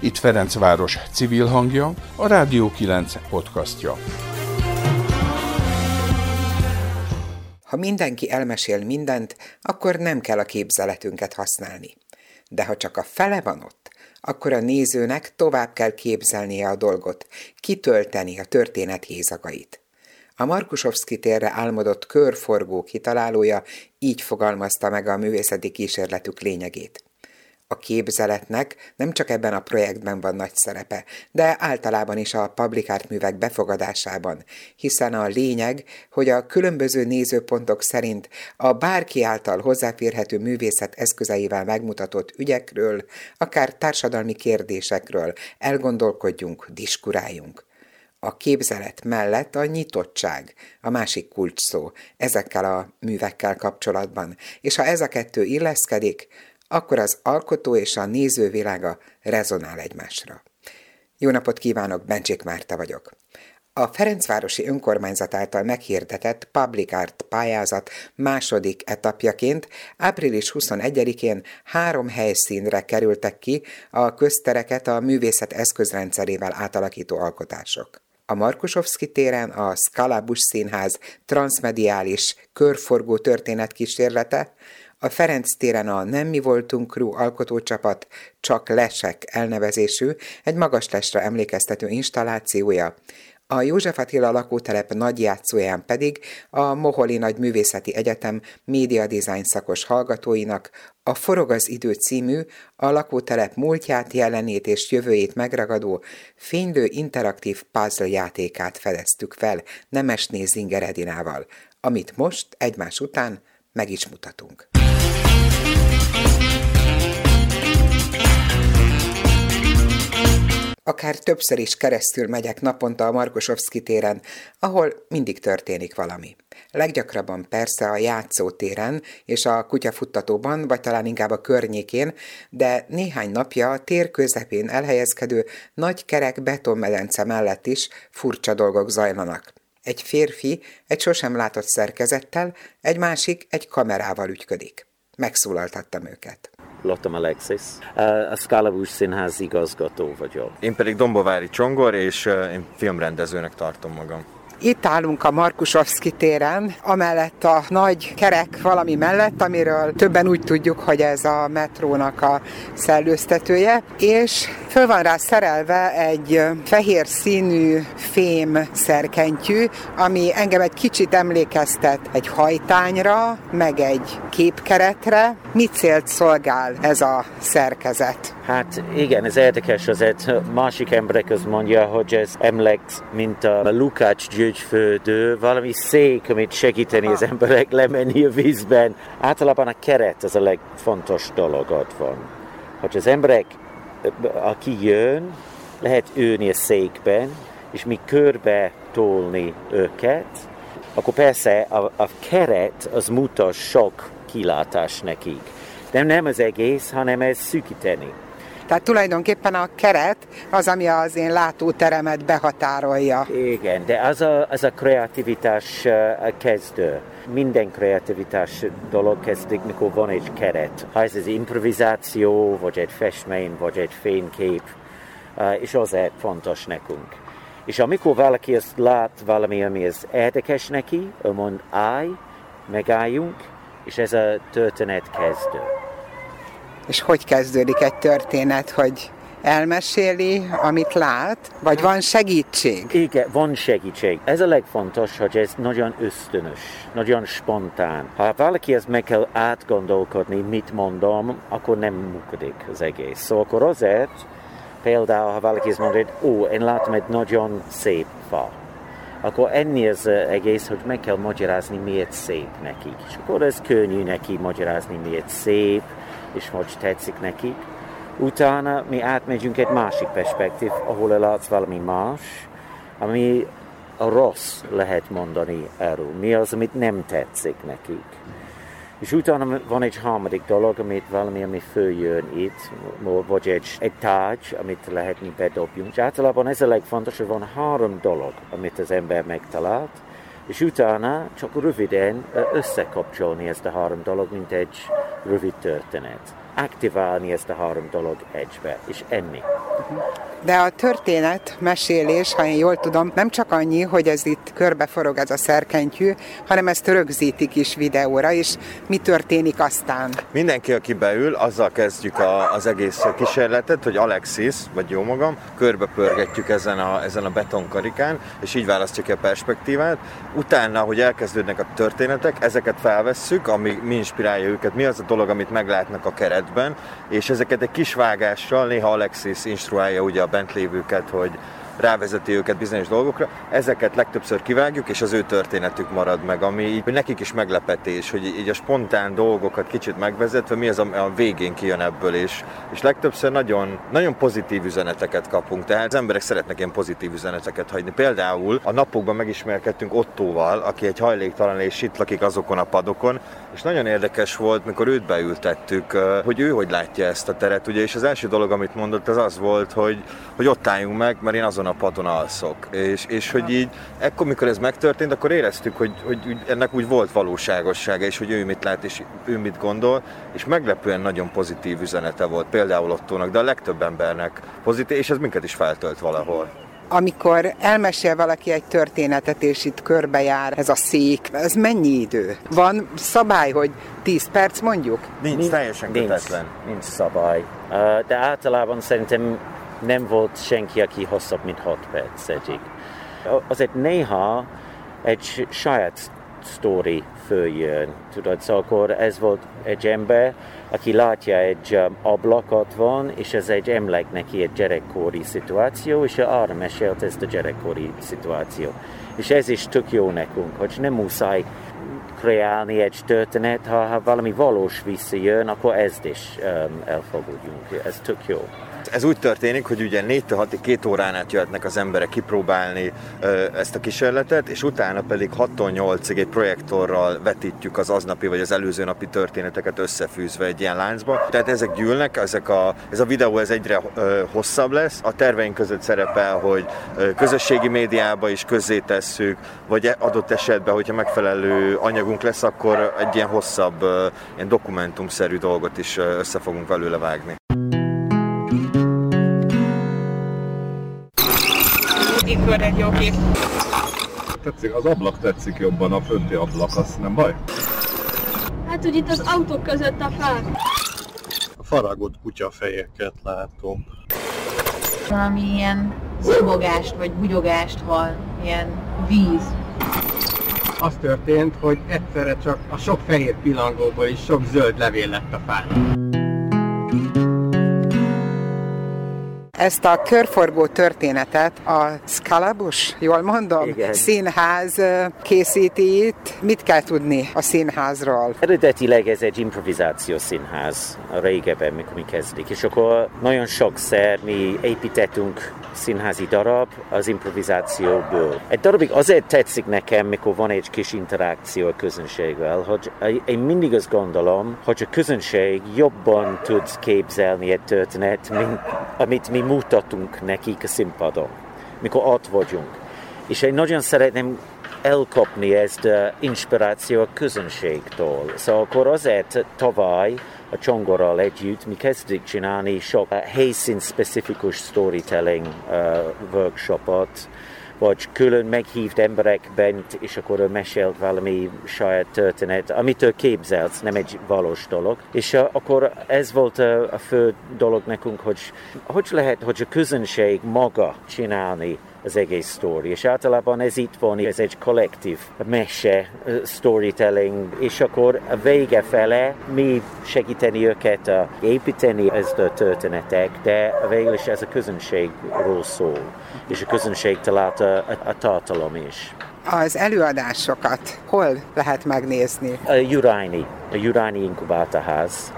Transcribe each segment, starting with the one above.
Itt Ferencváros civil hangja, a Rádió 9 podcastja. Ha mindenki elmesél mindent, akkor nem kell a képzeletünket használni. De ha csak a fele van ott, akkor a nézőnek tovább kell képzelnie a dolgot, kitölteni a történet hézagait. A Markusovszki térre álmodott körforgó kitalálója így fogalmazta meg a művészeti kísérletük lényegét. A képzeletnek nem csak ebben a projektben van nagy szerepe, de általában is a publikárt művek befogadásában, hiszen a lényeg, hogy a különböző nézőpontok szerint a bárki által hozzáférhető művészet eszközeivel megmutatott ügyekről, akár társadalmi kérdésekről elgondolkodjunk, diskuráljunk. A képzelet mellett a nyitottság, a másik kulcs szó ezekkel a művekkel kapcsolatban, és ha ez a kettő illeszkedik, akkor az alkotó és a néző világa rezonál egymásra. Jó napot kívánok, Bencsik Márta vagyok. A Ferencvárosi Önkormányzat által meghirdetett Public Art pályázat második etapjaként április 21-én három helyszínre kerültek ki a köztereket a művészet eszközrendszerével átalakító alkotások. A Markusovszki téren a Skalabus Színház transmediális körforgó történetkísérlete, a Ferenc téren a Nem mi voltunk crew alkotócsapat Csak Lesek elnevezésű, egy magas lesre emlékeztető installációja, a József Attila lakótelep nagy játszóján pedig a Moholi Nagy Művészeti Egyetem média design szakos hallgatóinak a Forog az idő című, a lakótelep múltját, jelenét és jövőjét megragadó, fénylő interaktív puzzle játékát fedeztük fel Nemesné Zinger Edinával, amit most egymás után meg is mutatunk. Akár többször is keresztül megyek naponta a Markosovszki téren, ahol mindig történik valami. Leggyakrabban persze a játszótéren és a kutyafuttatóban, vagy talán inkább a környékén, de néhány napja a tér közepén elhelyezkedő nagy kerek betonmedence mellett is furcsa dolgok zajlanak. Egy férfi egy sosem látott szerkezettel, egy másik egy kamerával ügyködik. Megszólaltattam őket. Lottam Alexis. A Scalabus Színház igazgató vagyok. Én pedig Dombovári Csongor, és én filmrendezőnek tartom magam. Itt állunk a Markusovszki téren, amellett a nagy kerek valami mellett, amiről többen úgy tudjuk, hogy ez a metrónak a szellőztetője, és föl van rá szerelve egy fehér színű fém szerkentyű, ami engem egy kicsit emlékeztet egy hajtányra, meg egy képkeretre. Mit célt szolgál ez a szerkezet? Hát igen, ez érdekes, azért másik emberek az mondja, hogy ez emlék, mint a Lukács gyógyfődő, valami szék, amit segíteni az emberek lemenni a vízben. Általában a keret az a legfontos dolog ott van. Hogy az emberek, aki jön, lehet ülni a székben, és mi körbe tolni őket, akkor persze a, a keret az mutat sok kilátás nekik. De nem az egész, hanem ez szűkíteni. Tehát tulajdonképpen a keret az, ami az én látóteremet behatárolja. Igen, de az a, az a kreativitás kezdő. Minden kreativitás dolog kezdik, mikor van egy keret. Ha ez az improvizáció, vagy egy festmény, vagy egy fénykép, és azért fontos nekünk. És amikor valaki azt lát valami, ami az érdekes neki, ő mond állj, megálljunk, és ez a történet kezdő. És hogy kezdődik egy történet, hogy elmeséli, amit lát, vagy van segítség? Igen, van segítség. Ez a legfontos, hogy ez nagyon ösztönös, nagyon spontán. Ha valaki ezt meg kell átgondolkodni, mit mondom, akkor nem működik az egész. Szóval akkor azért, például, ha valaki ezt mondja, ó, én látom egy nagyon szép fa, akkor enni az egész, hogy meg kell magyarázni, miért szép nekik. És akkor ez könnyű neki magyarázni, miért szép, és hogy tetszik nekik. Utána mi átmegyünk egy másik perspektív, ahol látsz valami más, ami a rossz lehet mondani erről. Mi az, amit nem tetszik nekik. És utána van egy harmadik dolog, amit valami, ami följön itt, vagy egy, egy tárgy, amit lehetni bedobjunk. És általában ez a legfontosabb, van három dolog, amit az ember megtalált, és utána csak röviden összekapcsolni ezt a három dolog, mint egy rövid történet. Aktiválni ezt a három dolog egybe, és enni. De a történet, mesélés, ha én jól tudom, nem csak annyi, hogy ez itt körbeforog ez a szerkentyű, hanem ezt rögzítik is videóra, és mi történik aztán. Mindenki, aki beül, azzal kezdjük a, az egész kísérletet, hogy Alexis, vagy jó magam, körbepörgetjük ezen a, ezen a betonkarikán, és így választjuk a perspektívát. Utána, hogy elkezdődnek a történetek, ezeket felvesszük, ami mi inspirálja őket, mi az a dolog, amit meglátnak a keretben, és ezeket egy kis vágással, néha Alexis instruálja ugye a bent lévőket, hogy rávezeti őket bizonyos dolgokra. Ezeket legtöbbször kivágjuk, és az ő történetük marad meg, ami így, nekik is meglepetés, hogy így a spontán dolgokat kicsit megvezetve, mi az, a végén kijön ebből, és, és legtöbbször nagyon, nagyon pozitív üzeneteket kapunk. Tehát az emberek szeretnek ilyen pozitív üzeneteket hagyni. Például a napokban megismerkedtünk Ottóval, aki egy hajléktalan és itt lakik azokon a padokon, és nagyon érdekes volt, mikor őt beültettük, hogy ő hogy látja ezt a teret, ugye, és az első dolog, amit mondott, az az volt, hogy, hogy ott álljunk meg, mert én azon a padon alszok. És, és hogy így, ekkor, mikor ez megtörtént, akkor éreztük, hogy, hogy ennek úgy volt valóságossága, és hogy ő mit lát, és ő mit gondol, és meglepően nagyon pozitív üzenete volt, például Ottónak, de a legtöbb embernek pozitív, és ez minket is feltölt valahol amikor elmesél valaki egy történetet, és itt körbejár ez a szék, ez mennyi idő? Van szabály, hogy 10 perc mondjuk? Nincs, nincs teljesen kötetlen. Nincs, nincs szabály. De általában szerintem nem volt senki, aki hosszabb, mint 6 perc eddig. Azért néha egy saját sztori följön, tudod, szóval akkor ez volt egy ember, aki látja egy um, ablakot van, és ez egy emlék neki egy gyerekkori szituáció, és arra mesélt ezt a gyerekkori szituáció. És ez is tök jó nekünk, hogy nem muszáj kreálni egy történet, ha, ha valami valós visszajön, akkor ezt is um, elfogadjunk. Ez tök jó. Ez úgy történik, hogy ugye 4 6 két órán át jöhetnek az emberek kipróbálni ezt a kísérletet, és utána pedig 6 8-ig egy projektorral vetítjük az aznapi vagy az előző napi történeteket összefűzve egy ilyen láncba. Tehát ezek gyűlnek, ezek a, ez a videó ez egyre hosszabb lesz. A terveink között szerepel, hogy közösségi médiába is közzétesszük, vagy e, adott esetben, hogyha megfelelő anyagunk lesz, akkor egy ilyen hosszabb, ilyen dokumentumszerű dolgot is össze fogunk belőle vágni. Itt egy jó kép. Tetszik, az ablak tetszik jobban, a fönti ablak, az nem baj? Hát, hogy itt az autók között a fák. A faragott kutyafejeket látom. Valami ilyen szobogást vagy bugyogást hall, ilyen víz. Az történt, hogy egyszerre csak a sok fehér pillangóból is sok zöld levél lett a fán. Ezt a körforgó történetet a Scalabus, jól mondom, Igen. színház készíti itt. Mit kell tudni a színházról? Eredetileg ez egy improvizációs színház a régebben, mikor mi kezdik, és akkor nagyon sokszor mi építettünk színházi darab az improvizációból. Egy darabig azért tetszik nekem, mikor van egy kis interakció a közönséggel, hogy én mindig azt gondolom, hogy a közönség jobban tud képzelni egy történet, mint amit mi mutatunk nekik a színpadon, mikor ott vagyunk. És én nagyon szeretném elkapni ezt a inspiráció a közönségtől. Szóval akkor azért tavaly a csongorral együtt mi kezdtük csinálni sok helyszín specifikus storytelling uh, workshopot, vagy külön meghívt emberek bent, és akkor ő mesélt valami saját történet, amitől képzelsz, nem egy valós dolog. És akkor ez volt a, a fő dolog nekünk, hogy hogy lehet, hogy a közönség maga csinálni az egész story. És általában ez itt van, ez egy kollektív mese, storytelling, és akkor a vége fele mi segíteni őket építeni ezt a történetek, de végül is ez a közönségről szól, és a közönség találta a, a tartalom is. Az előadásokat hol lehet megnézni? A Jurányi, a Jurányi Inkubátorház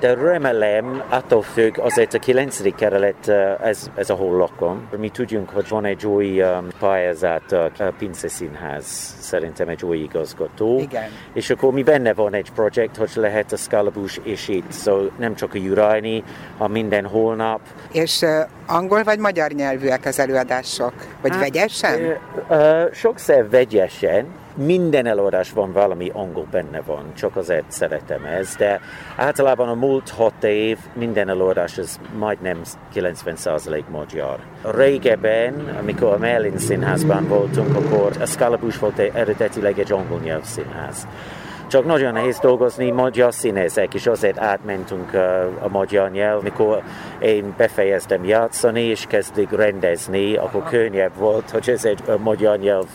de remélem, attól függ, azért a 9. kerület ez, ez ahol lakom. Mi tudjunk, hogy van egy új pályázat a Pince Színház, szerintem egy új igazgató. Igen. És akkor mi benne van egy projekt, hogy lehet a Scalabus és itt, szóval nem csak a Jurajni, hanem minden holnap. És angol vagy magyar nyelvűek az előadások? Vagy hát, vegyesen? Sokszor vegyesen, minden előadás van valami angol benne van, csak azért szeretem ez, de általában a múlt hat év minden előadás az majdnem 90% magyar. Régebben, amikor a Merlin színházban voltunk, akkor a Scalabus volt eredetileg egy angol nyelv színház. Csak nagyon nehéz dolgozni magyar színészek, és azért átmentünk a magyar nyelv. Mikor én befejeztem játszani, és kezdik rendezni, akkor könnyebb volt, hogy ez egy magyar nyelv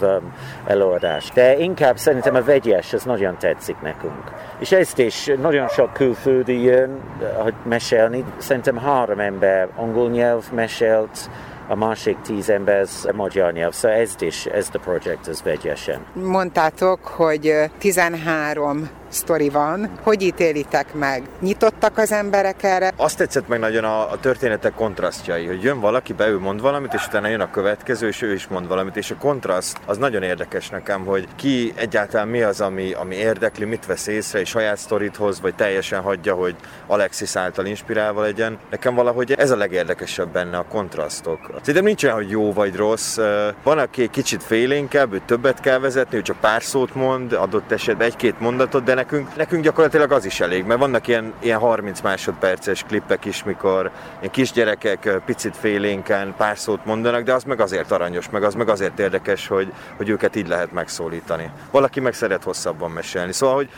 előadás. De inkább szerintem a vegyes, ez nagyon tetszik nekünk. És ezt is nagyon sok külföldi jön, hogy mesélni. Szerintem három ember angol nyelv mesélt, a másik tíz ember magyar nyelv, szóval ez is, ez a projekt, ez vegyesen. Mondtátok, hogy 13 sztori van. Hogy ítélitek meg? Nyitottak az emberek erre? Azt tetszett meg nagyon a, a történetek kontrasztjai, hogy jön valaki, beül, mond valamit, és utána jön a következő, és ő is mond valamit, és a kontraszt az nagyon érdekes nekem, hogy ki egyáltalán mi az, ami, ami érdekli, mit vesz észre, és saját sztorit hoz, vagy teljesen hagyja, hogy Alexis által inspirálva legyen. Nekem valahogy ez a legérdekesebb benne, a kontrasztok. Szerintem nincs olyan, hogy jó vagy rossz. Van, aki kicsit félénkebb, ő többet kell vezetni, ő csak pár szót mond, adott esetben egy-két mondatot, de nekünk, nekünk gyakorlatilag az is elég, mert vannak ilyen, ilyen 30 másodperces klippek is, mikor ilyen kisgyerekek picit félénken pár szót mondanak, de az meg azért aranyos, meg az meg azért érdekes, hogy, hogy őket így lehet megszólítani. Valaki meg szeret hosszabban mesélni, szóval hogy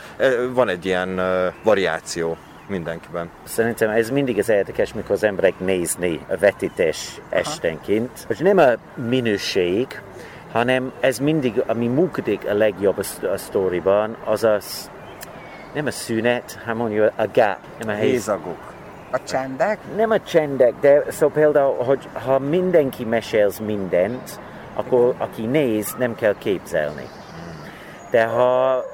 van egy ilyen variáció mindenkiben. Szerintem ez mindig az érdekes, mikor az emberek nézni a vetítés esténként, hogy nem a minőség, hanem ez mindig, ami működik a legjobb a, sztoriban, az az nem a szünet, hanem mondjuk a gap, nem a hézagok. A csendek? Nem a csendek, de szó például, hogy ha mindenki mesél mindent, akkor aki néz, nem kell képzelni. De ha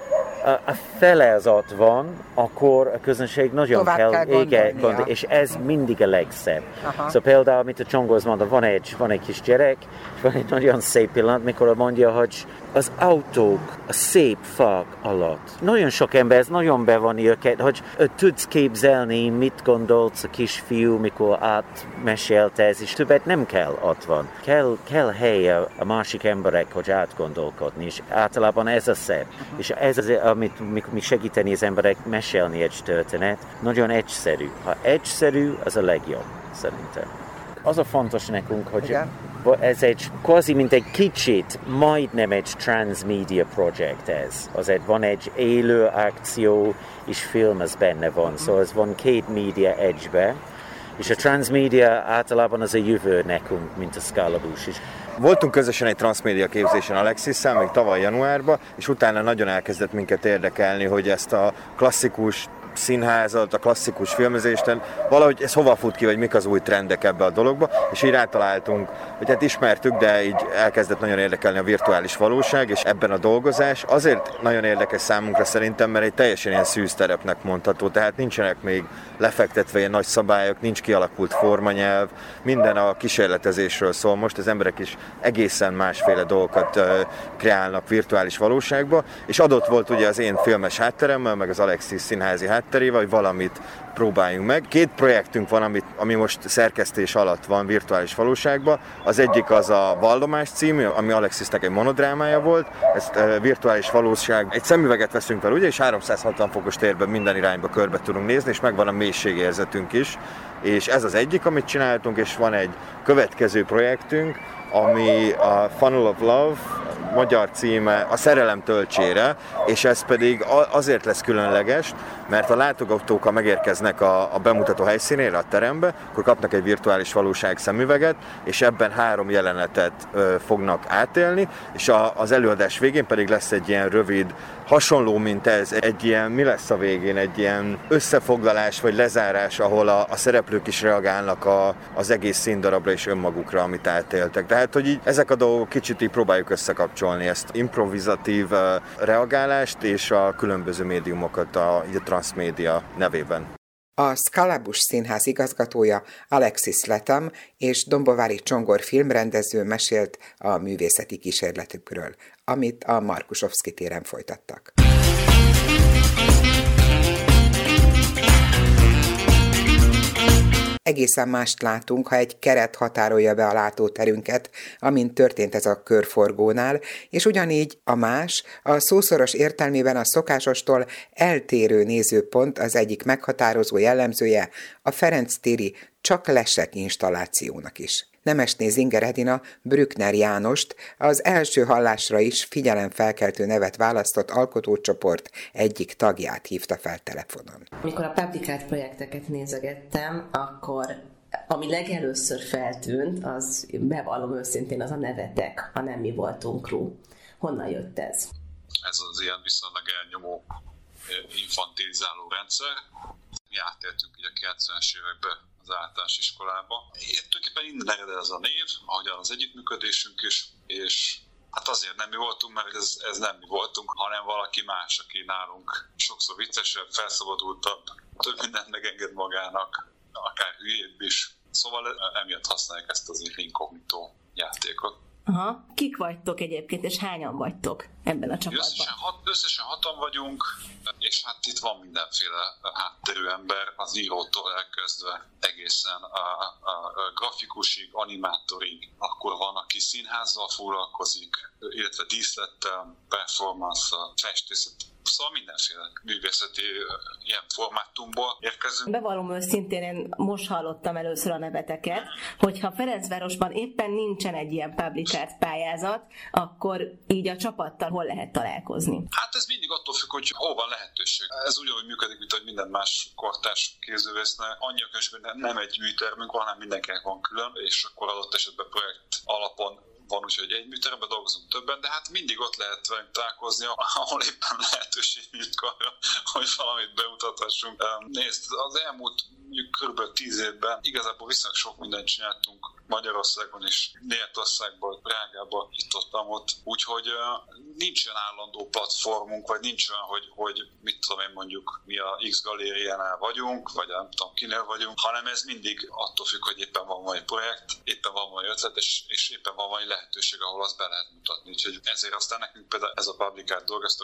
a, a fele az ott van, akkor a közönség nagyon Tovább kell, kell igen, gondol, és ez mindig a legszebb. Aha. Szóval például, amit a Csongóz mondta, van egy, van egy kis gyerek, és van egy nagyon szép pillanat, mikor mondja, hogy az autók a szép fák alatt. Nagyon sok ember, ez nagyon be van őket, hogy tudsz képzelni, mit gondolsz a kisfiú, mikor átmesélte ez, és többet nem kell ott van. Kell, kell helye a másik emberek, hogy átgondolkodni, és általában ez a szép. Uh-huh. És ez az, amit mi segíteni az emberek mesélni egy történet, nagyon egyszerű. Ha egyszerű, az a legjobb, szerintem. Az a fontos nekünk, hogy Igen ez egy quasi mint egy kicsit, majdnem egy transmedia projekt ez. Azért van egy élő akció, és film az benne van, szóval ez van két média egybe, és a transmedia általában az a jövő nekünk, mint a Scalabus is. Voltunk közösen egy transmédia képzésen alexis még tavaly januárban, és utána nagyon elkezdett minket érdekelni, hogy ezt a klasszikus színházat, a klasszikus filmezést, valahogy ez hova fut ki, vagy mik az új trendek ebbe a dologba, és így rátaláltunk, hogy hát ismertük, de így elkezdett nagyon érdekelni a virtuális valóság, és ebben a dolgozás. Azért nagyon érdekes számunkra szerintem, mert egy teljesen ilyen szűz terepnek mondható, tehát nincsenek még lefektetve ilyen nagy szabályok, nincs kialakult formanyelv, minden a kísérletezésről szól. Most az emberek is egészen másféle dolgokat kreálnak virtuális valóságba, és adott volt ugye az én filmes hátteremmel, meg az Alexis színházi hátterével, hogy valamit próbáljunk meg. Két projektünk van, amit, ami most szerkesztés alatt van virtuális valóságban. Az egyik az a Vallomás című, ami Alexisnek egy monodrámája volt. Ez virtuális valóság. Egy szemüveget veszünk fel, ugye, és 360 fokos térben minden irányba körbe tudunk nézni, és megvan a mélységérzetünk is. És ez az egyik, amit csináltunk, és van egy következő projektünk, ami a Funnel of Love, magyar címe a szerelem töltsére, és ez pedig azért lesz különleges, mert a látogatók, ha megérkeznek a, a bemutató helyszínére, a terembe, akkor kapnak egy virtuális valóság szemüveget, és ebben három jelenetet ö, fognak átélni, és a, az előadás végén pedig lesz egy ilyen rövid, hasonló, mint ez, egy ilyen, mi lesz a végén, egy ilyen összefoglalás vagy lezárás, ahol a, a szereplők is reagálnak a, az egész színdarabra és önmagukra, amit átéltek. Tehát, hogy így ezek a dolgok kicsit így próbáljuk összekapcsolni ezt improvizatív reagálást és a különböző médiumokat a, a transmédia nevében. A Scalabus Színház igazgatója Alexis Letam és Dombovári Csongor filmrendező mesélt a művészeti kísérletükről, amit a Markusovszki téren folytattak. Egészen mást látunk, ha egy keret határolja be a látóterünket, amint történt ez a körforgónál, és ugyanígy a más, a szószoros értelmében a szokásostól eltérő nézőpont az egyik meghatározó jellemzője a Ferenc téri csak lesek installációnak is. Nemesné Zinger Edina Brückner Jánost, az első hallásra is figyelemfelkeltő nevet választott alkotócsoport egyik tagját hívta fel telefonon. Amikor a publikált projekteket nézegettem, akkor ami legelőször feltűnt, az bevallom őszintén, az a nevetek, a nem mi voltunk crew. Honnan jött ez? Ez az ilyen viszonylag elnyomó infantilizáló rendszer. Mi átéltünk ugye a 90-es években az általános iskolába. Itt tulajdonképpen innen ered ez a név, ahogyan az együttműködésünk is, és Hát azért nem mi voltunk, mert ez, ez nem mi voltunk, hanem valaki más, aki nálunk sokszor viccesebb, felszabadultabb, több mindent megenged magának, akár hülyébb is. Szóval emiatt használják ezt az inkognitó játékot. Aha. Kik vagytok egyébként, és hányan vagytok ebben a csapatban? Összesen, hat, összesen hatan vagyunk, és hát itt van mindenféle hátterű ember, az írótól elkezdve egészen a, a, a grafikusig, animátorig, akkor van, aki színházzal foglalkozik, illetve díszlettel, performance-szal, festészet, Szóval mindenféle művészeti ilyen formátumból érkezünk. Bevallom őszintén, én most hallottam először a neveteket, hogyha Ferencvárosban éppen nincsen egy ilyen publikált pályázat, akkor így a csapattal hol lehet találkozni? Hát ez mindig attól függ, hogy hol van lehetőség. Ez ugyanúgy működik, mint hogy minden más kortás kézővészne. Annyi a nem egy műtermünk van, hanem mindenkinek van külön, és akkor adott esetben projekt alapon van úgy, hogy egy műteremben dolgozunk többen, de hát mindig ott lehet velünk találkozni, ahol éppen lehetőség arra, hogy valamit bemutathassunk. Nézd, az elmúlt mondjuk kb. 10 évben igazából viszonylag sok mindent csináltunk Magyarországon és Németországban, Prágában, itt ott, ott. Úgyhogy nincs olyan állandó platformunk, vagy nincs olyan, hogy, hogy mit tudom én mondjuk mi a X galériánál vagyunk, vagy nem tudom kinél vagyunk, hanem ez mindig attól függ, hogy éppen van valami projekt, éppen van valami ötlet, és, és éppen van valami lehetőség, ahol azt be lehet mutatni. Úgyhogy ezért aztán nekünk például ez a publikált dolog, ez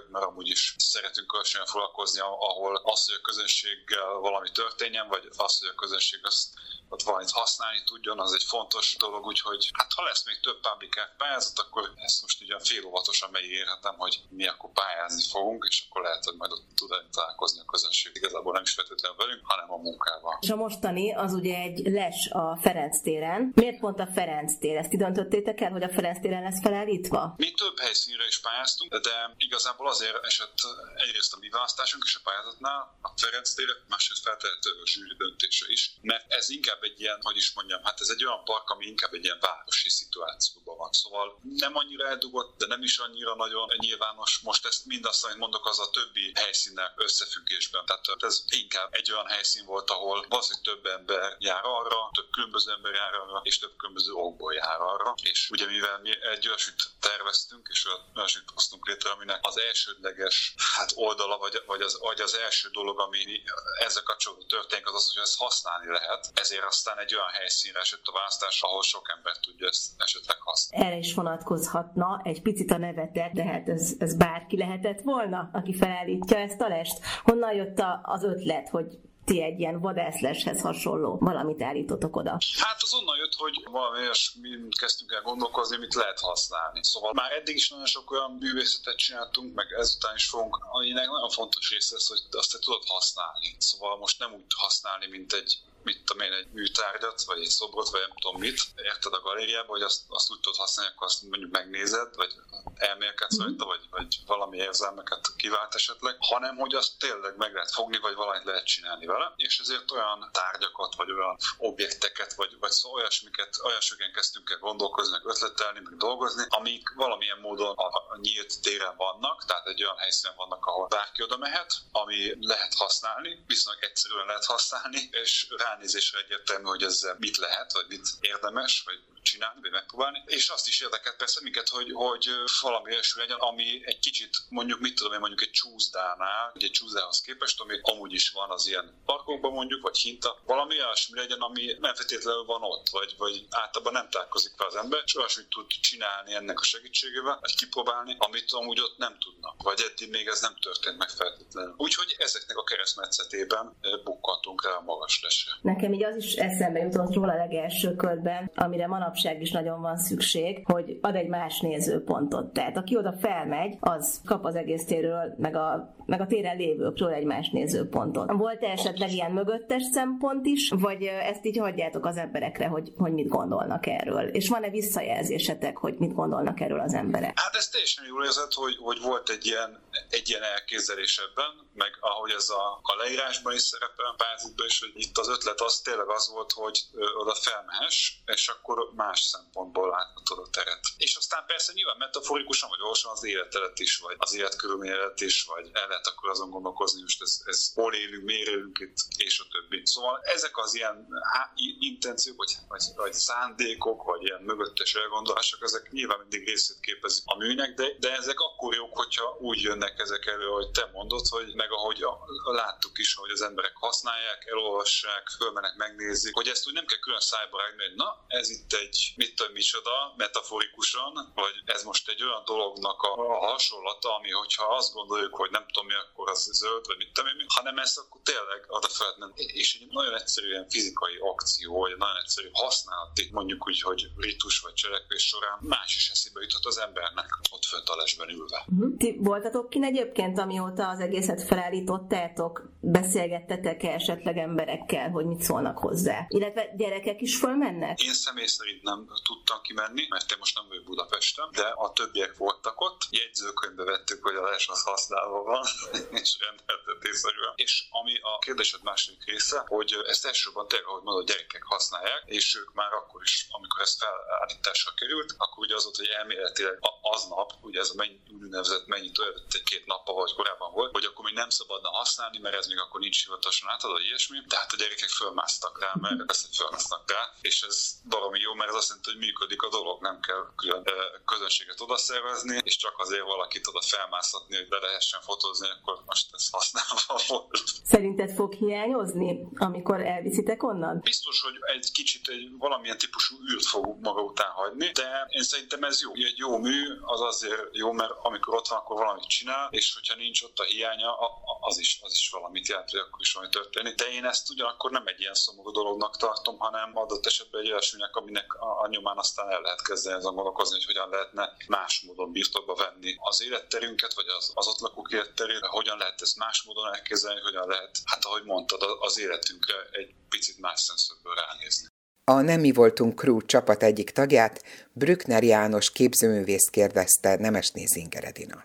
jött, mert amúgy is szeretünk olyan foglalkozni, ahol az, hogy a közönséggel valami történjen, vagy az, hogy a közönség azt ott valamit használni tudjon, az egy fontos dolog, úgyhogy hát ha lesz még több publikált pályázat, akkor ezt most ugye fél óvatosan megígérhetem, hogy mi akkor pályázni fogunk, és akkor lehet, hogy majd ott tud találkozni a közönség. Igazából nem is feltétlenül velünk, hanem a munkával. És a mostani az ugye egy les a Ferenc téren. Miért pont a Ferenc tér? Ezt döntöttétek el, hogy a Ferenc téren lesz felállítva? Mi több helyszínre is pályáztunk, de igazából azért esett egyrészt a mi választásunk is a pályázatnál, a Ferenc tér, másrészt feltehető a zsűri döntése is, mert ez inkább egy ilyen, hogy is mondjam, hát ez egy olyan park, ami inkább egy ilyen városi szituációban van. Szóval nem annyira eldugott, de nem is annyira nagyon nyilvános. Most ezt mindazt, amit mondok, az a többi helyszínnel összefüggésben. Tehát ez inkább egy olyan helyszín volt, ahol hogy több ember jár arra, több különböző ember jár arra, és több különböző okból jár arra. És ugye mivel mi egy olyasmit terveztünk, és olyasmit hoztunk létre, aminek az elsődleges hát oldala, vagy, vagy, az, vagy az első dolog, ami ezzel kapcsolatban történik, az az, hogy ezt használni lehet. Ezért aztán egy olyan helyszínre esett a választás, ahol sok ember tudja ezt esetleg használni. Erre is vonatkozhatna egy picit a nevetek, de hát ez, ez bárki lehetett volna, aki felállítja ezt a lest. Honnan jött az ötlet, hogy ti egy ilyen vadászleshez hasonló valamit állítotok oda? Hát az onnan jött, hogy valami olyasmin kezdtünk el gondolkozni, mit lehet használni. Szóval már eddig is nagyon sok olyan művészetet csináltunk, meg ezután is fogunk, aminek nagyon fontos része az, hogy azt te tudod használni. Szóval most nem úgy használni, mint egy mit tudom én, egy műtárgyat, vagy egy szobrot, vagy nem tudom mit, érted a galériába, hogy azt, azt úgy tudod használni, akkor azt mondjuk megnézed, vagy elmélkedsz mm. rajta, vagy, vagy valami érzelmeket kivált esetleg, hanem hogy azt tényleg meg lehet fogni, vagy valamit lehet csinálni vele, és ezért olyan tárgyakat, vagy olyan objekteket, vagy, vagy szó olyasmiket, olyasmiken kezdtünk el gondolkozni, meg ötletelni, meg dolgozni, amik valamilyen módon a, a nyílt téren vannak, tehát egy olyan helyszínen vannak, ahol bárki oda mehet, ami lehet használni, viszonylag egyszerűen lehet használni, és rá ránézésre egyértelmű, hogy ezzel mit lehet, vagy mit érdemes, vagy csinálni, vagy megpróbálni. És azt is érdekelt persze minket, hogy, hogy valami olyasmi legyen, ami egy kicsit, mondjuk mit tudom én, mondjuk egy csúszdánál, egy csúszdához képest, ami amúgy is van az ilyen parkokban mondjuk, vagy hinta, valami olyasmi legyen, ami nem feltétlenül van ott, vagy, vagy általában nem találkozik fel az ember, és olyasmit tud csinálni ennek a segítségével, vagy kipróbálni, amit amúgy ott nem tudnak, vagy eddig még ez nem történt meg feltétlenül. Úgyhogy ezeknek a keresztmetszetében bukkantunk rá a magas lesre. Nekem így az is eszembe jutott róla a legelső körben, amire manapság is nagyon van szükség, hogy ad egy más nézőpontot. Tehát aki oda felmegy, az kap az egész térről, meg a, meg a téren lévőkről egy más nézőpontot. Volt-e esetleg ilyen mögöttes szempont is, vagy ezt így hagyjátok az emberekre, hogy, hogy mit gondolnak erről? És van-e visszajelzésetek, hogy mit gondolnak erről az emberek? Hát ez teljesen jól érzett, hogy, hogy volt egy ilyen, egy ilyen elképzelés ebben, meg ahogy ez a, a leírásban is szerepel, Pázitban is, hogy itt az ötlet az tényleg az volt, hogy oda felmehess, és akkor más szempontból láthatod a teret. És aztán persze nyilván metaforikusan, vagy olvasan az életelet is, vagy az életkörülményelet is, vagy el lehet akkor azon gondolkozni, hogy ez, ez hol élünk, miért élünk itt, és a többi. Szóval ezek az ilyen há, intenciók, vagy, vagy, vagy szándékok, vagy ilyen mögöttes elgondolások, ezek nyilván mindig részét képezik a műnek, de, de ezek akkor jók, hogyha úgy jönnek ezek elő, hogy te mondod, hogy meg ahogy a, a, láttuk is, hogy az emberek használják, elolvassák, fölmenek, megnézik, hogy ezt úgy nem kell külön szájba rágni, hogy na, ez itt egy, mit tudom, micsoda, metaforikusan, vagy ez most egy olyan dolognak a, a hasonlata, ami hogyha azt gondoljuk, hogy nem tudom mi, akkor az zöld, vagy mit tudom én, hanem ezt akkor tényleg oda felhetne. És egy nagyon egyszerűen fizikai akció, vagy nagyon egyszerű használati, mondjuk úgy, hogy ritus vagy cselekvés során más is eszébe juthat az embernek ott fönt a lesben ülve. Uh-huh. Ti voltatok ki egyébként, amióta az egészet felállítottátok, beszélgettetek esetleg emberekkel, hogy mit szólnak hozzá? Illetve gyerekek is fölmennek? Én személy szerint nem tudtam kimenni, mert én most nem vagyok Budapesten, de a többiek voltak ott. Jegyzőkönyvbe vettük, hogy a les az használva van, és rendeltetésszerűen. És ami a kérdésed második része, hogy ezt elsősorban tényleg, ahogy mondod, gyerekek használják, és ők már akkor is, amikor ez felállításra került, akkor ugye az volt, hogy elméletileg aznap, ugye ez a mennyi, úgynevezett mennyit egy-két nappal vagy korábban volt, hogy akkor még nem szabadna használni, mert ez még akkor nincs hivatalosan átadva, ilyesmi, de hát a gyerekek fölmásztak rá, mert ezt fölmásznak rá, és ez baromi jó, mert ez azt jelenti, hogy működik a dolog, nem kell külön közönséget oda szervezni, és csak azért valakit oda felmászhatni, hogy be lehessen fotózni, akkor most ez használva volt. Szerinted fog hiányozni, amikor elviszitek onnan? Biztos, hogy egy kicsit egy valamilyen típusú űrt fog maga után hagyni, de én szerintem ez jó. Egy jó mű az azért jó, mert amikor ott van, akkor valamit csinál, és hogyha nincs ott a hiánya, az is, az is valamit jelent, hogy akkor is valami történik. De én ezt ugyanakkor nem egy ilyen szomorú dolognak tartom, hanem adott esetben egy olyasminek, aminek a, a nyomán aztán el lehet kezdeni azon gondolkozni, hogy hogyan lehetne más módon birtokba venni az életterünket, vagy az, az ott lakók életterét, hogyan lehet ezt más módon elképzelni, hogyan lehet, hát ahogy mondtad, az életünkre egy picit más szemszögből ránézni. A Nem mi voltunk crew csapat egyik tagját, Brückner János képzőművész kérdezte Nemesné Zingeredina.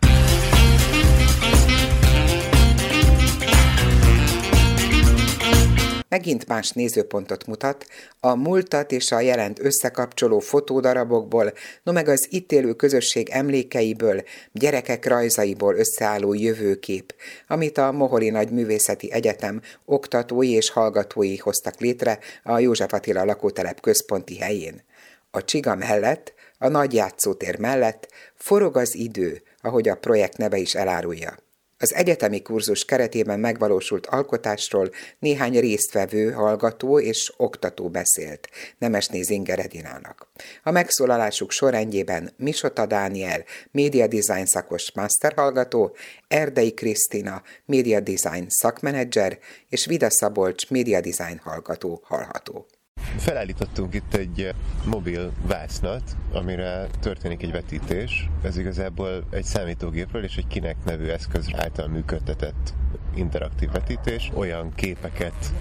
Megint más nézőpontot mutat, a múltat és a jelent összekapcsoló fotódarabokból, no meg az itt élő közösség emlékeiből, gyerekek rajzaiból összeálló jövőkép, amit a Moholi Nagy Művészeti Egyetem oktatói és hallgatói hoztak létre a József Attila lakótelep központi helyén. A csiga mellett, a nagy játszótér mellett forog az idő, ahogy a projekt neve is elárulja. Az egyetemi kurzus keretében megvalósult alkotásról néhány résztvevő, hallgató és oktató beszélt, Nemesné Zinger Edinának. A megszólalásuk sorrendjében Misota Dániel, média design szakos masterhallgató, Erdei Krisztina, média design szakmenedzser és Vida Szabolcs, média design hallgató hallható. Felállítottunk itt egy eh, mobil vásznat, amire történik egy vetítés. Ez igazából egy számítógépről és egy kinek nevű eszköz által működtetett interaktív vetítés. Olyan képeket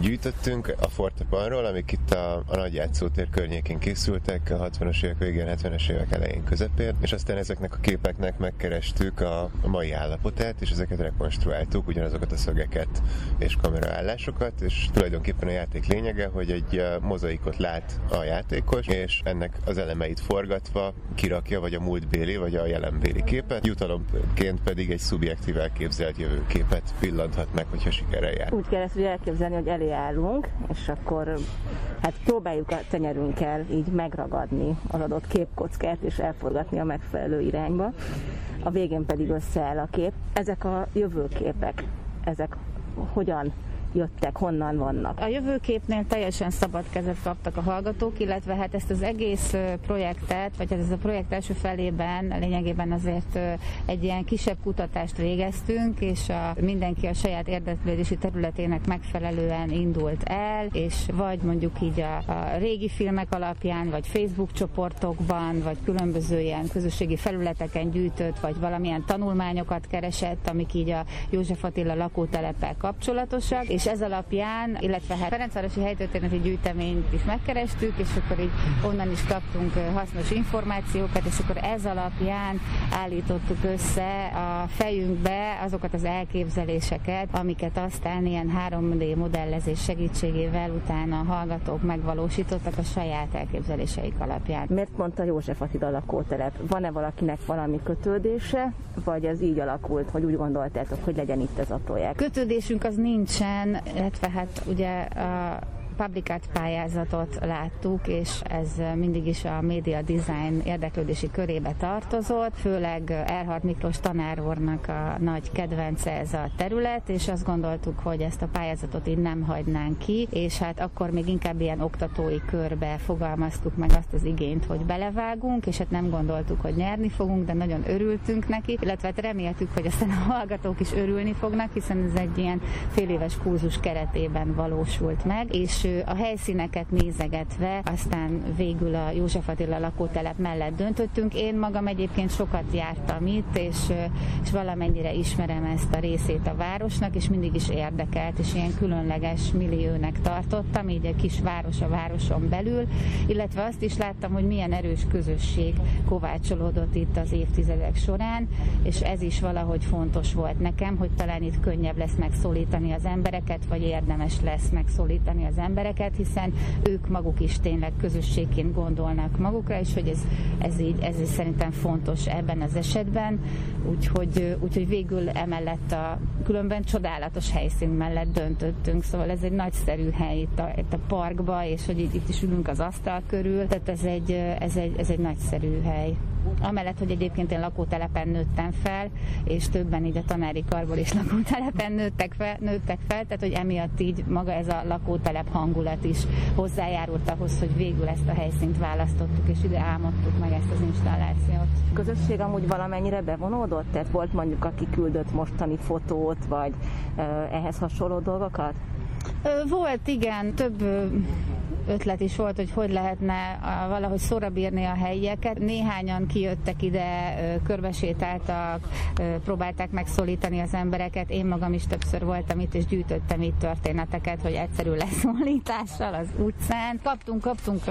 gyűjtöttünk a Fortepanról, amik itt a, a nagy játszótér környékén készültek, a 60-as évek végén, 70-es évek elején közepén, és aztán ezeknek a képeknek megkerestük a, a mai állapotát, és ezeket rekonstruáltuk, ugyanazokat a szögeket és kameraállásokat, és tulajdonképpen a játék lényege, hogy egy mozaikot lát a játékos, és ennek az elemeit forgatva kirakja vagy a múltbéli, vagy a jelenbéli képet, jutalomként pedig egy szubjektív elképzelt jövőképet pillanthat meg, hogyha sikerrel jár. Úgy kell ezt elképzelni, hogy elég elé állunk, és akkor hát próbáljuk a tenyerünkkel így megragadni az adott képkockát, és elforgatni a megfelelő irányba. A végén pedig összeáll a kép. Ezek a jövőképek, ezek hogyan jöttek, honnan vannak. A jövőképnél teljesen szabad kezet kaptak a hallgatók, illetve hát ezt az egész projektet, vagy hát ez a projekt első felében lényegében azért egy ilyen kisebb kutatást végeztünk, és a, mindenki a saját érdeklődési területének megfelelően indult el, és vagy mondjuk így a, a régi filmek alapján, vagy Facebook csoportokban, vagy különböző ilyen közösségi felületeken gyűjtött, vagy valamilyen tanulmányokat keresett, amik így a József Attila lakóteleppel kapcsolatosak, és és ez alapján, illetve hát Ferencvárosi helytörténeti gyűjteményt is megkerestük, és akkor így onnan is kaptunk hasznos információkat, és akkor ez alapján állítottuk össze a fejünkbe azokat az elképzeléseket, amiket aztán ilyen 3D modellezés segítségével utána a hallgatók megvalósítottak a saját elképzeléseik alapján. Miért mondta József Attila lakótelep? Van-e valakinek valami kötődése, vagy ez így alakult, hogy úgy gondoltátok, hogy legyen itt ez a projekt? Kötődésünk az nincsen, illetve hát ugye a publikált pályázatot láttuk, és ez mindig is a média design érdeklődési körébe tartozott, főleg Erhard Miklós tanár úrnak a nagy kedvence ez a terület, és azt gondoltuk, hogy ezt a pályázatot így nem hagynánk ki, és hát akkor még inkább ilyen oktatói körbe fogalmaztuk meg azt az igényt, hogy belevágunk, és hát nem gondoltuk, hogy nyerni fogunk, de nagyon örültünk neki, illetve hát reméltük, hogy aztán a hallgatók is örülni fognak, hiszen ez egy ilyen fél éves kurzus keretében valósult meg, és a helyszíneket nézegetve, aztán végül a József Attila lakótelep mellett döntöttünk. Én magam egyébként sokat jártam itt, és, és valamennyire ismerem ezt a részét a városnak, és mindig is érdekelt, és ilyen különleges milliónek tartottam, így egy kis város a városon belül, illetve azt is láttam, hogy milyen erős közösség kovácsolódott itt az évtizedek során, és ez is valahogy fontos volt nekem, hogy talán itt könnyebb lesz megszólítani az embereket, vagy érdemes lesz megszólítani az embereket, embereket, hiszen ők maguk is tényleg közösségként gondolnak magukra, és hogy ez, ez, így, ez így szerintem fontos ebben az esetben, úgyhogy, úgyhogy végül emellett a különben csodálatos helyszín mellett döntöttünk, szóval ez egy nagyszerű hely itt a, itt a parkba, és hogy itt, itt is ülünk az asztal körül, tehát ez egy, ez egy, ez egy nagyszerű hely. Amellett, hogy egyébként én lakótelepen nőttem fel, és többen így a tanári karból is lakótelepen nőttek fel, nőttek fel, tehát hogy emiatt így maga ez a lakótelep hangulat is hozzájárult ahhoz, hogy végül ezt a helyszínt választottuk, és ide álmodtuk meg ezt az installációt. A közösség amúgy valamennyire bevonódott? Tehát volt mondjuk, aki küldött mostani fotót, vagy ehhez hasonló dolgokat? Volt, igen, több ötlet is volt, hogy hogy lehetne valahogy szóra bírni a helyieket. Néhányan kijöttek ide, körbesétáltak, próbálták megszólítani az embereket. Én magam is többször voltam itt, és gyűjtöttem itt történeteket, hogy egyszerű leszólítással az utcán. Kaptunk, kaptunk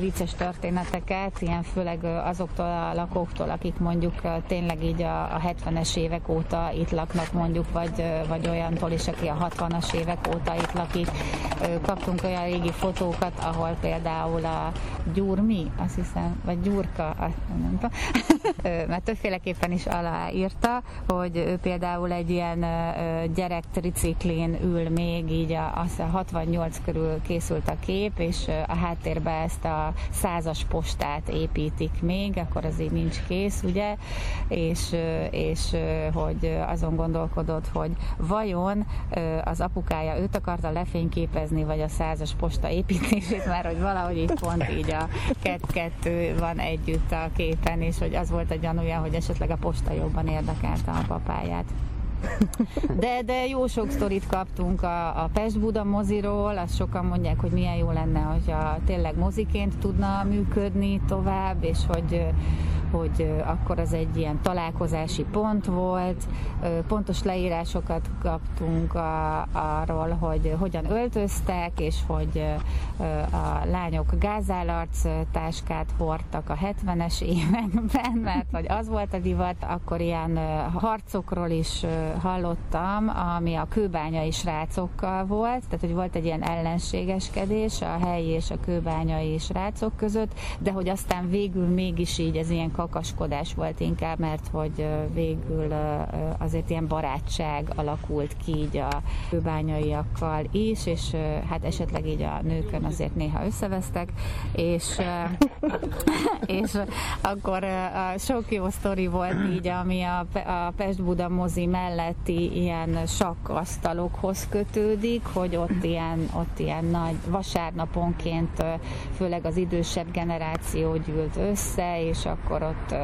vicces történeteket, ilyen főleg azoktól a lakóktól, akik mondjuk tényleg így a, a 70-es évek óta itt laknak mondjuk, vagy, vagy olyantól is, aki a 60-as évek óta itt lakik. Kaptunk olyan régi fotók, olyanokat, ahol például a Gyurmi, azt hiszem, vagy Gyurka, nem tudom, mert többféleképpen is aláírta, hogy ő például egy ilyen gyerek triciklén ül még, így a, az a 68 körül készült a kép, és a háttérbe ezt a százas postát építik még, akkor az így nincs kész, ugye, és, és hogy azon gondolkodott, hogy vajon az apukája őt akarta lefényképezni, vagy a százas posta építeni, megnézését már, hogy valahogy így pont így a kettő van együtt a képen, és hogy az volt a gyanúja, hogy esetleg a posta jobban érdekelte a papáját. De, de jó sok sztorit kaptunk a, a Pest-Buda moziról, azt sokan mondják, hogy milyen jó lenne, hogyha tényleg moziként tudna működni tovább, és hogy hogy akkor az egy ilyen találkozási pont volt, pontos leírásokat kaptunk a, arról, hogy hogyan öltöztek, és hogy a lányok gázállarc táskát hordtak a 70-es években, mert hogy az volt a divat, akkor ilyen harcokról is hallottam, ami a kőbányai srácokkal volt, tehát hogy volt egy ilyen ellenségeskedés a helyi és a kőbányai srácok között, de hogy aztán végül mégis így ez ilyen kakaskodás volt inkább, mert hogy végül azért ilyen barátság alakult ki így a kőbányaiakkal is, és hát esetleg így a nőkön azért néha összevesztek, és, és akkor sok jó sztori volt így, ami a, a Pest-Buda mozi melletti ilyen sakkasztalokhoz kötődik, hogy ott ilyen, ott ilyen nagy vasárnaponként főleg az idősebb generáció gyűlt össze, és akkor ott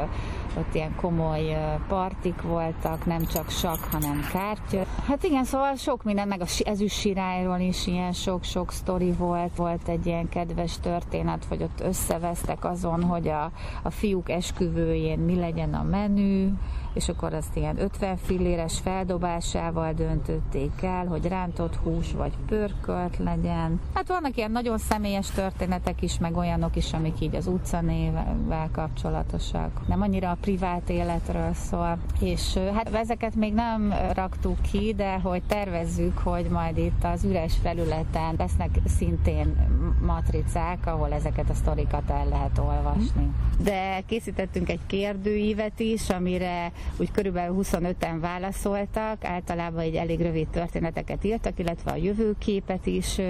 ott ilyen komoly partik voltak, nem csak sak, hanem kártya. Hát igen, szóval sok minden, meg a ezüst sirályról is ilyen sok-sok sztori volt. Volt egy ilyen kedves történet, hogy ott összevesztek azon, hogy a, a fiúk esküvőjén mi legyen a menü, és akkor azt ilyen 50 filléres feldobásával döntötték el, hogy rántott hús vagy pörkölt legyen. Hát vannak ilyen nagyon személyes történetek is, meg olyanok is, amik így az utcanével kapcsolatosak. Nem annyira a privát életről szól, és hát ezeket még nem raktuk ki, de hogy tervezzük, hogy majd itt az üres felületen lesznek szintén matricák, ahol ezeket a sztorikat el lehet olvasni. De készítettünk egy kérdőívet is, amire úgy körülbelül 25-en válaszoltak, általában egy elég rövid történeteket írtak, illetve a jövőképet is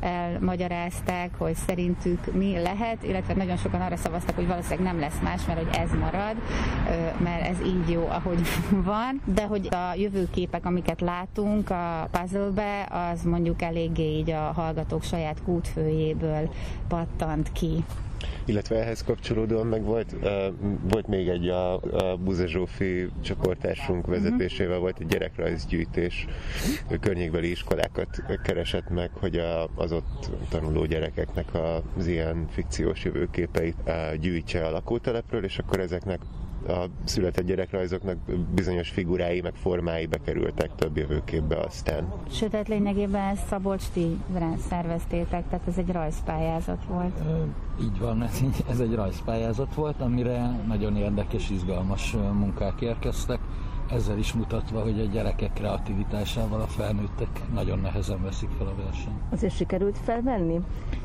elmagyarázták, hogy szerintük mi lehet, illetve nagyon sokan arra szavaztak, hogy valószínűleg nem lesz más, mert hogy ez marad, mert ez így jó, ahogy van, de hogy a jövőképek, amiket látunk a puzzle-be, az mondjuk eléggé így a hallgatók saját kútfőjéből pattant ki illetve ehhez kapcsolódóan meg volt, uh, volt még egy a, a Buze Zsófi csoporttársunk mhm. vezetésével volt egy gyerekrajzgyűjtés, ő környékbeli iskolákat keresett meg, hogy a, az ott tanuló gyerekeknek az ilyen fikciós jövőképeit uh, gyűjtse a lakótelepről, és akkor ezeknek a született gyerekrajzoknak bizonyos figurái, meg formái bekerültek több jövőképbe aztán. Sőt, tehát lényegében ezt Szabolcs ti szerveztétek, tehát ez egy rajzpályázat volt. Így van, ez, ez egy rajzpályázat volt, amire nagyon érdekes, izgalmas munkák érkeztek ezzel is mutatva, hogy a gyerekek kreativitásával a felnőttek nagyon nehezen veszik fel a versenyt. Azért sikerült felvenni?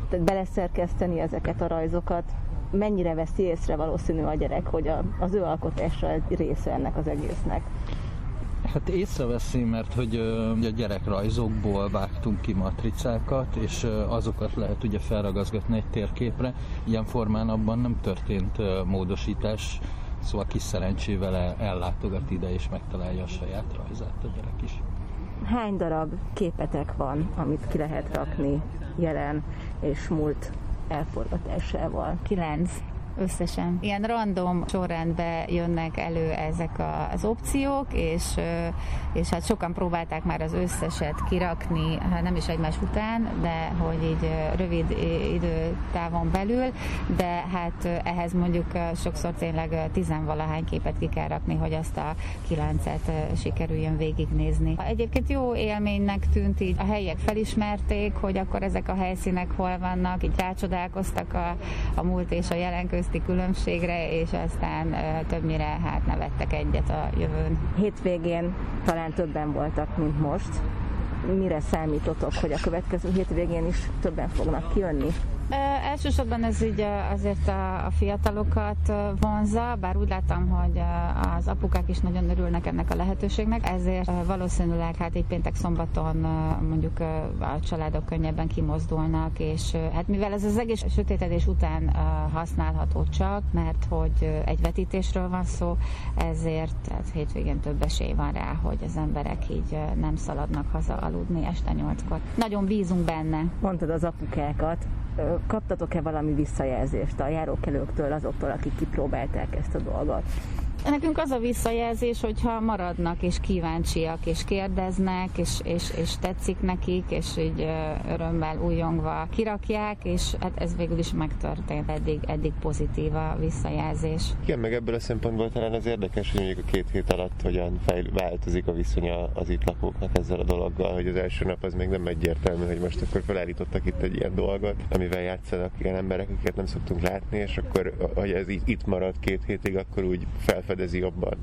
Tehát beleszerkeszteni ezeket a rajzokat mennyire veszi észre valószínű a gyerek, hogy a, az ő alkotása egy része ennek az egésznek? Hát észreveszi, mert hogy a gyerekrajzokból vágtunk ki matricákat, és azokat lehet ugye felragazgatni egy térképre. Ilyen formán abban nem történt módosítás, szóval kis szerencsével ellátogat ide és megtalálja a saját rajzát a gyerek is. Hány darab képetek van, amit ki lehet rakni jelen és múlt elforgatásával. Kilenc összesen. Ilyen random sorrendben jönnek elő ezek az opciók, és, és hát sokan próbálták már az összeset kirakni, hát nem is egymás után, de hogy így rövid időtávon belül, de hát ehhez mondjuk sokszor tényleg tizenvalahány képet ki kell rakni, hogy azt a kilencet sikerüljön végignézni. Egyébként jó élménynek tűnt így, a helyiek felismerték, hogy akkor ezek a helyszínek hol vannak, így rácsodálkoztak a, a múlt és a jelen köz közti különbségre, és aztán többnyire hát nevettek egyet a jövőn. Hétvégén talán többen voltak, mint most. Mire számítotok, hogy a következő hétvégén is többen fognak kijönni? Elsősorban ez így azért a, fiatalokat vonza, bár úgy láttam, hogy az apukák is nagyon örülnek ennek a lehetőségnek, ezért valószínűleg hát egy péntek szombaton mondjuk a családok könnyebben kimozdulnak, és hát mivel ez az egész sötétedés után használható csak, mert hogy egy vetítésről van szó, ezért hát hétvégén több esély van rá, hogy az emberek így nem szaladnak haza aludni este nyolckor. Nagyon bízunk benne. Mondtad az apukákat, kaptatok-e valami visszajelzést a járókelőktől, azoktól, akik kipróbálták ezt a dolgot? Nekünk az a visszajelzés, hogyha maradnak és kíváncsiak és kérdeznek, és, és, és tetszik nekik, és így örömmel újongva kirakják, és hát ez végül is megtörtént. Eddig, eddig pozitív a visszajelzés. Igen, meg ebből a szempontból talán az érdekes, hogy mondjuk a két hét alatt hogyan fejl, változik a viszonya az itt lakóknak ezzel a dologgal, hogy az első nap az még nem egyértelmű, hogy most akkor felállítottak itt egy ilyen dolgot, amivel játszanak ilyen emberek, akiket nem szoktunk látni, és akkor, hogy ez itt marad két hétig, akkor úgy felfed fedezi jobban.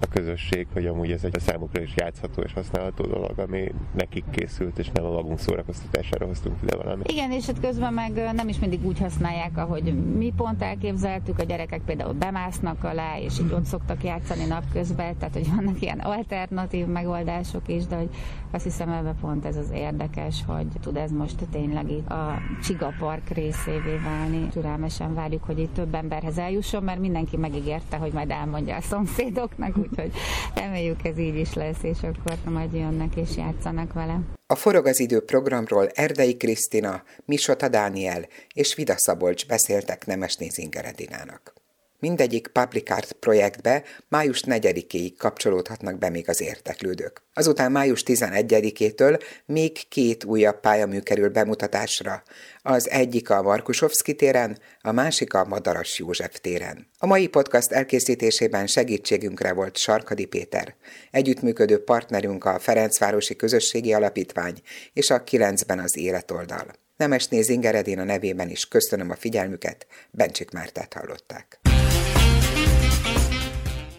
A közösség, hogy amúgy ez egy számukra is játszható és használható dolog, ami nekik készült, és nem a magunk szórakoztatására hoztunk ide valamit. Igen, és hát közben meg nem is mindig úgy használják, ahogy mi pont elképzeltük. A gyerekek például bemásznak alá, és így ott szoktak játszani napközben, tehát hogy vannak ilyen alternatív megoldások is, de hogy azt hiszem ebben pont ez az érdekes, hogy tud ez most tényleg itt a Csiga Park részévé válni. Türelmesen várjuk, hogy itt több emberhez eljusson, mert mindenki megígérte, hogy majd elmondja a szomszédoknak, úgyhogy reméljük ez így is lesz, és akkor majd jönnek és játszanak vele. A Forog az idő programról Erdei Krisztina, Misota Dániel és Vida Szabolcs beszéltek Nemesné Zingeredinának. Mindegyik Public Art projektbe május 4-éig kapcsolódhatnak be még az érteklődők. Azután május 11-től még két újabb pályamű kerül bemutatásra. Az egyik a Markusovszki téren, a másik a Madaras József téren. A mai podcast elkészítésében segítségünkre volt Sarkadi Péter. Együttműködő partnerünk a Ferencvárosi Közösségi Alapítvány és a 9-ben az Életoldal. Nemesné Zingeredén a nevében is köszönöm a figyelmüket, Bencsik Mártát hallották.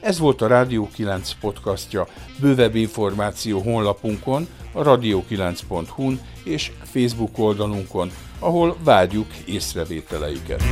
Ez volt a Rádió 9 podcastja. Bővebb információ honlapunkon, a radio9.hu-n és Facebook oldalunkon, ahol várjuk észrevételeiket.